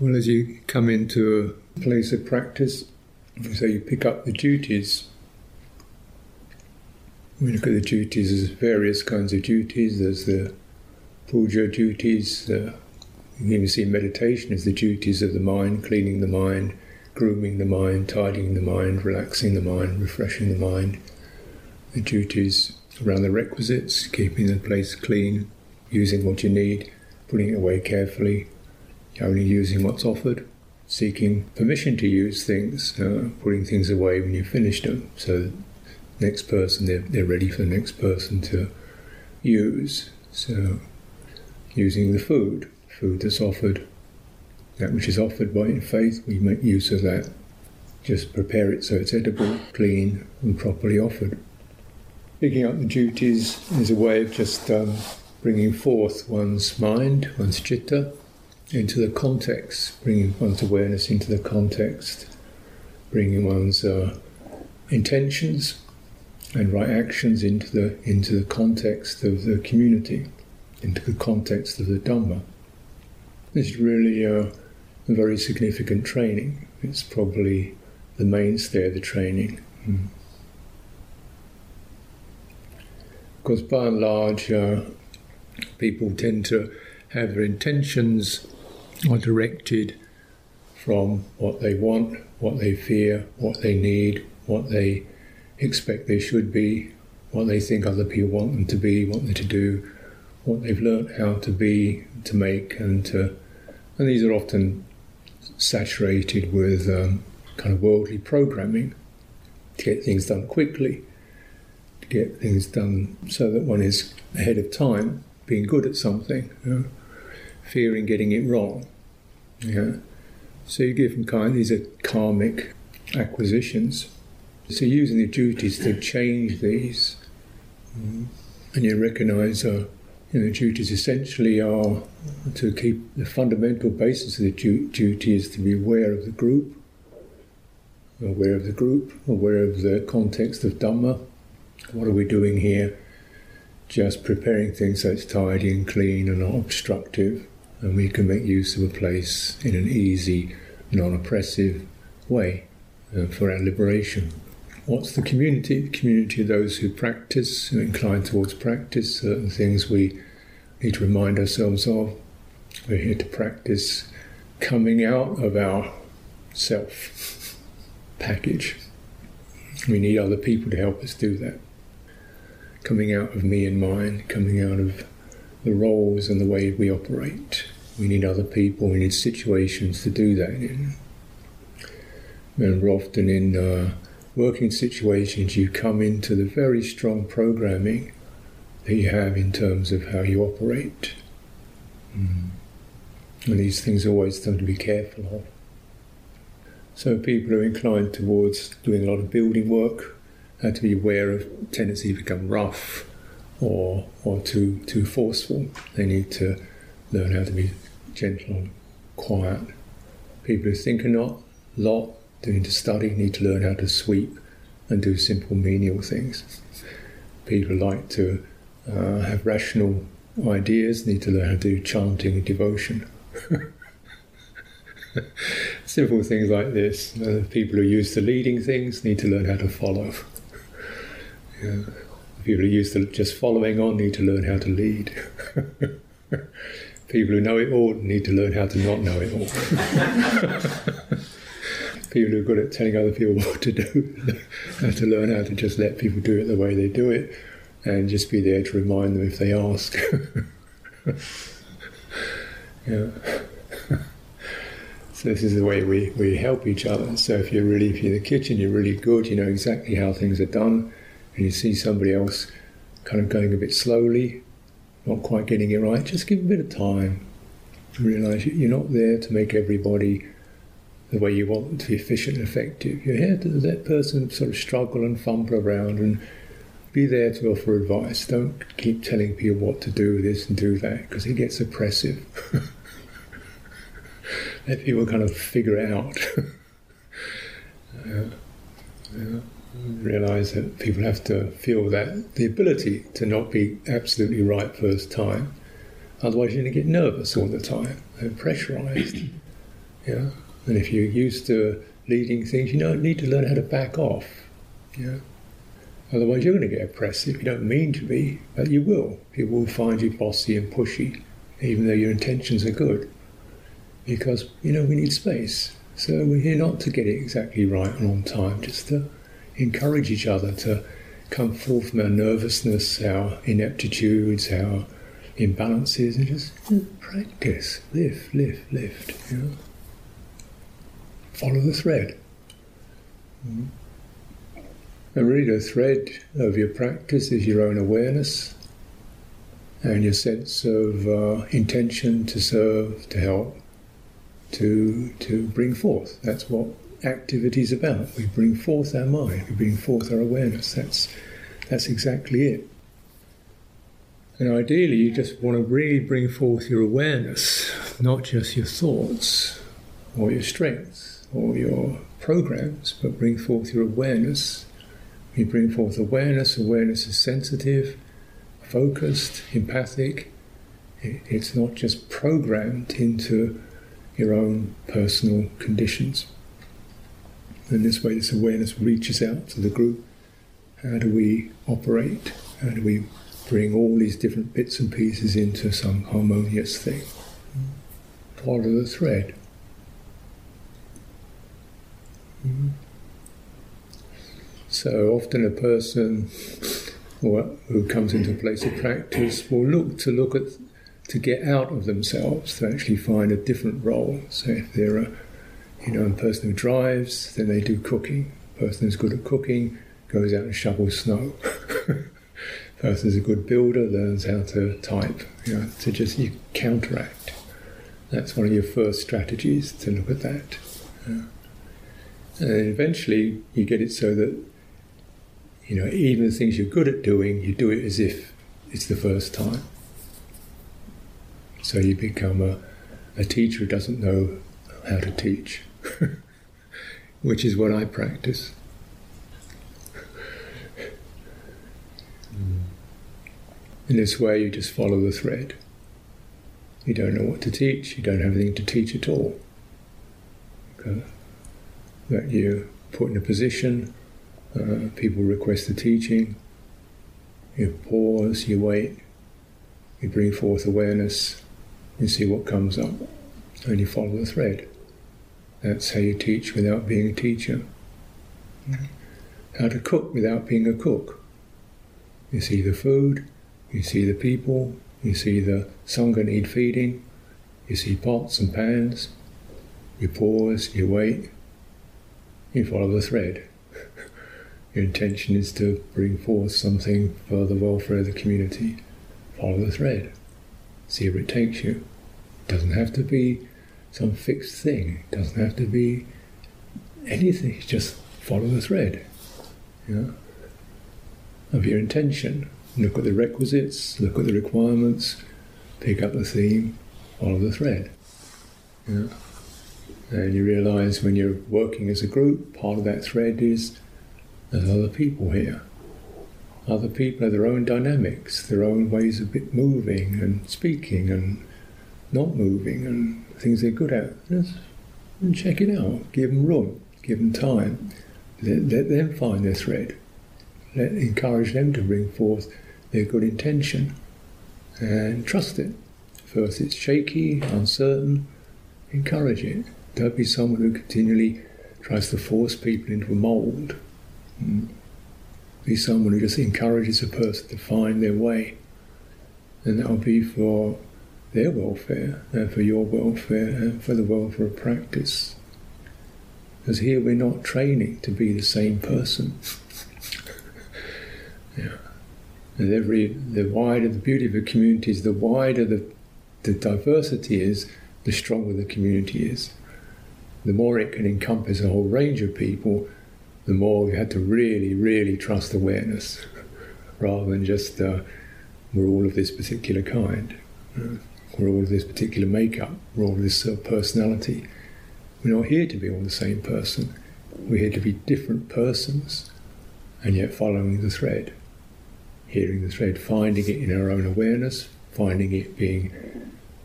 Well, as you come into a place of practice, so you pick up the duties. We look at the duties as various kinds of duties. There's the puja duties. You can even see meditation as the duties of the mind, cleaning the mind, grooming the mind, tidying the mind, relaxing the mind, refreshing the mind. The duties around the requisites, keeping the place clean, using what you need, putting it away carefully, only using what's offered, seeking permission to use things, uh, putting things away when you've finished them. So, next person, they're, they're ready for the next person to use. So, using the food, food that's offered, that which is offered by faith, we make use of that. Just prepare it so it's edible, clean, and properly offered. Picking up the duties is a way of just um, bringing forth one's mind, one's chitta, into the context, bringing one's awareness into the context, bringing one's uh, intentions and right actions into the into the context of the community, into the context of the Dhamma. This is really uh, a very significant training. It's probably the mainstay of the training. Mm. Because by and large, uh, people tend to have their intentions are directed from what they want, what they fear, what they need, what they expect they should be, what they think other people want them to be, want them to do, what they've learnt how to be, to make, and to, and these are often saturated with um, kind of worldly programming to get things done quickly, to get things done so that one is ahead of time, being good at something. You know? Fearing getting it wrong. Yeah. So you give them kind, these are karmic acquisitions. So using the duties to change these, mm, and you recognise uh, you know, duties essentially are to keep the fundamental basis of the du- duty is to be aware of the group, aware of the group, aware of the context of Dhamma. What are we doing here? Just preparing things so it's tidy and clean and not obstructive and we can make use of a place in an easy, non oppressive way uh, for our liberation. What's the community? The community of those who practice, who incline towards practice, certain things we need to remind ourselves of. We're here to practice coming out of our self package. We need other people to help us do that. Coming out of me and mine, coming out of the roles and the way we operate. We need other people, we need situations to do that in. And we're often in uh, working situations, you come into the very strong programming that you have in terms of how you operate. Mm. And these things always something to be careful of. So people are inclined towards doing a lot of building work have to be aware of tendency to become rough or or too too forceful. They need to learn how to be gentle and quiet. People who think a lot, lot, doing to study, need to learn how to sweep and do simple menial things. People like to uh, have rational ideas, need to learn how to do chanting and devotion. simple things like this. Uh, people who are used to leading things need to learn how to follow. yeah people who used to just following on need to learn how to lead. people who know it all need to learn how to not know it all. people who are good at telling other people what to do have to learn how to just let people do it the way they do it and just be there to remind them if they ask. yeah. So this is the way we, we help each other. So if you're really if you're in the kitchen, you're really good, you know exactly how things are done and you see somebody else kind of going a bit slowly, not quite getting it right, just give a bit of time. Realize you're not there to make everybody the way you want them to be efficient and effective. You're here to let that person sort of struggle and fumble around and be there to offer advice. Don't keep telling people what to do this and do that because it gets oppressive. let people kind of figure it out. yeah. Yeah realize that people have to feel that the ability to not be absolutely right first time. Otherwise, you're going to get nervous all the time and pressurized. Yeah, and if you're used to leading things, you don't need to learn how to back off. Yeah. Otherwise, you're going to get oppressive. You don't mean to be, but you will. People will find you bossy and pushy, even though your intentions are good. Because, you know, we need space. So we're here not to get it exactly right and on time, just to encourage each other to come forth from our nervousness, our ineptitudes, our imbalances, and just practice, lift, lift, lift. You know? Follow the thread. Mm-hmm. And really, the thread of your practice is your own awareness and your sense of uh, intention to serve, to help, to to bring forth. That's what activity is about. We bring forth our mind, we bring forth our awareness. That's that's exactly it. And ideally, you just want to really bring forth your awareness, not just your thoughts or your strengths or your programs, but bring forth your awareness we bring forth awareness. Awareness is sensitive, focused, empathic. It's not just programmed into your own personal conditions. And this way, this awareness reaches out to the group. How do we operate? How do we bring all these different bits and pieces into some harmonious thing? Follow the thread. Mm-hmm. So often a person who comes into a place of practice will look to look at to get out of themselves to actually find a different role. So if they're a you know a person who drives, then they do cooking. Person who's good at cooking goes out and shovels snow. person who's a good builder learns how to type. You know, to just you counteract. That's one of your first strategies to look at that. Yeah. And eventually you get it so that you know, even the things you're good at doing, you do it as if it's the first time. So you become a, a teacher who doesn't know how to teach, which is what I practice. In this way, you just follow the thread. You don't know what to teach, you don't have anything to teach at all. Okay. That you put in a position uh, people request the teaching. You pause, you wait, you bring forth awareness, you see what comes up, and you follow the thread. That's how you teach without being a teacher. How to cook without being a cook. You see the food, you see the people, you see the sangha need feeding, you see pots and pans, you pause, you wait, you follow the thread. Your intention is to bring forth something for the welfare of the community. Follow the thread. See where it takes you. It doesn't have to be some fixed thing. It doesn't have to be anything. Just follow the thread. Of your intention. Look at the requisites, look at the requirements, pick up the theme, follow the thread. And you realize when you're working as a group, part of that thread is there's other people here. Other people have their own dynamics, their own ways of moving and speaking and not moving and things they're good at. Just check it out. Give them room. Give them time. Let, let them find their thread. Let encourage them to bring forth their good intention and trust it. First, it's shaky, uncertain. Encourage it. Don't be someone who continually tries to force people into a mould mm. be someone who just encourages a person to find their way. And that'll be for their welfare and for your welfare and for the welfare of practice. Because here we're not training to be the same person. yeah. And every the wider the beauty of a community is, the wider the, the diversity is, the stronger the community is. The more it can encompass a whole range of people, the more we had to really, really trust awareness rather than just uh, we're all of this particular kind, uh, we're all of this particular makeup, we're all of this uh, personality. We're not here to be all the same person. We're here to be different persons and yet following the thread, hearing the thread, finding it in our own awareness, finding it being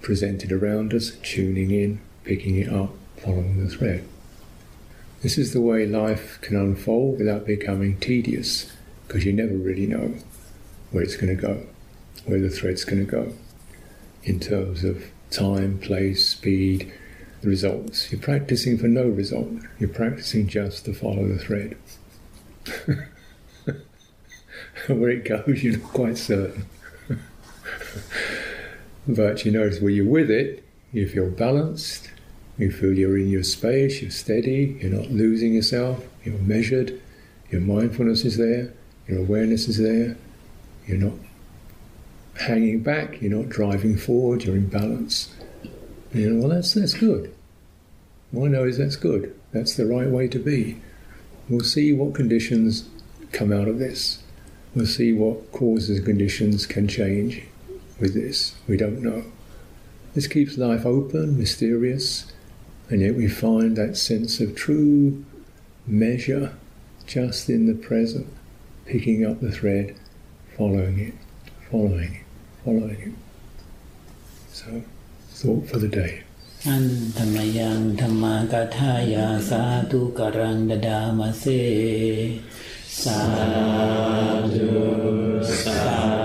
presented around us, tuning in, picking it up, following the thread. This is the way life can unfold without becoming tedious, because you never really know where it's going to go, where the thread's going to go, in terms of time, place, speed, the results. You're practicing for no result, you're practicing just to follow the thread. where it goes, you're not quite certain. but you notice where you're with it, you feel balanced, you feel you're in your space, you're steady, you're not losing yourself, you're measured, your mindfulness is there, your awareness is there, you're not hanging back, you're not driving forward, you're in balance. You know, well, that's, that's good. I know is that's good. That's the right way to be. We'll see what conditions come out of this. We'll see what causes conditions can change with this. We don't know. This keeps life open, mysterious, and yet we find that sense of true measure just in the present, picking up the thread, following it, following it, following him. So, thought for the day. อันธรรมยังธรรมากาทายาสาธุกรังดดามเสสาธุสา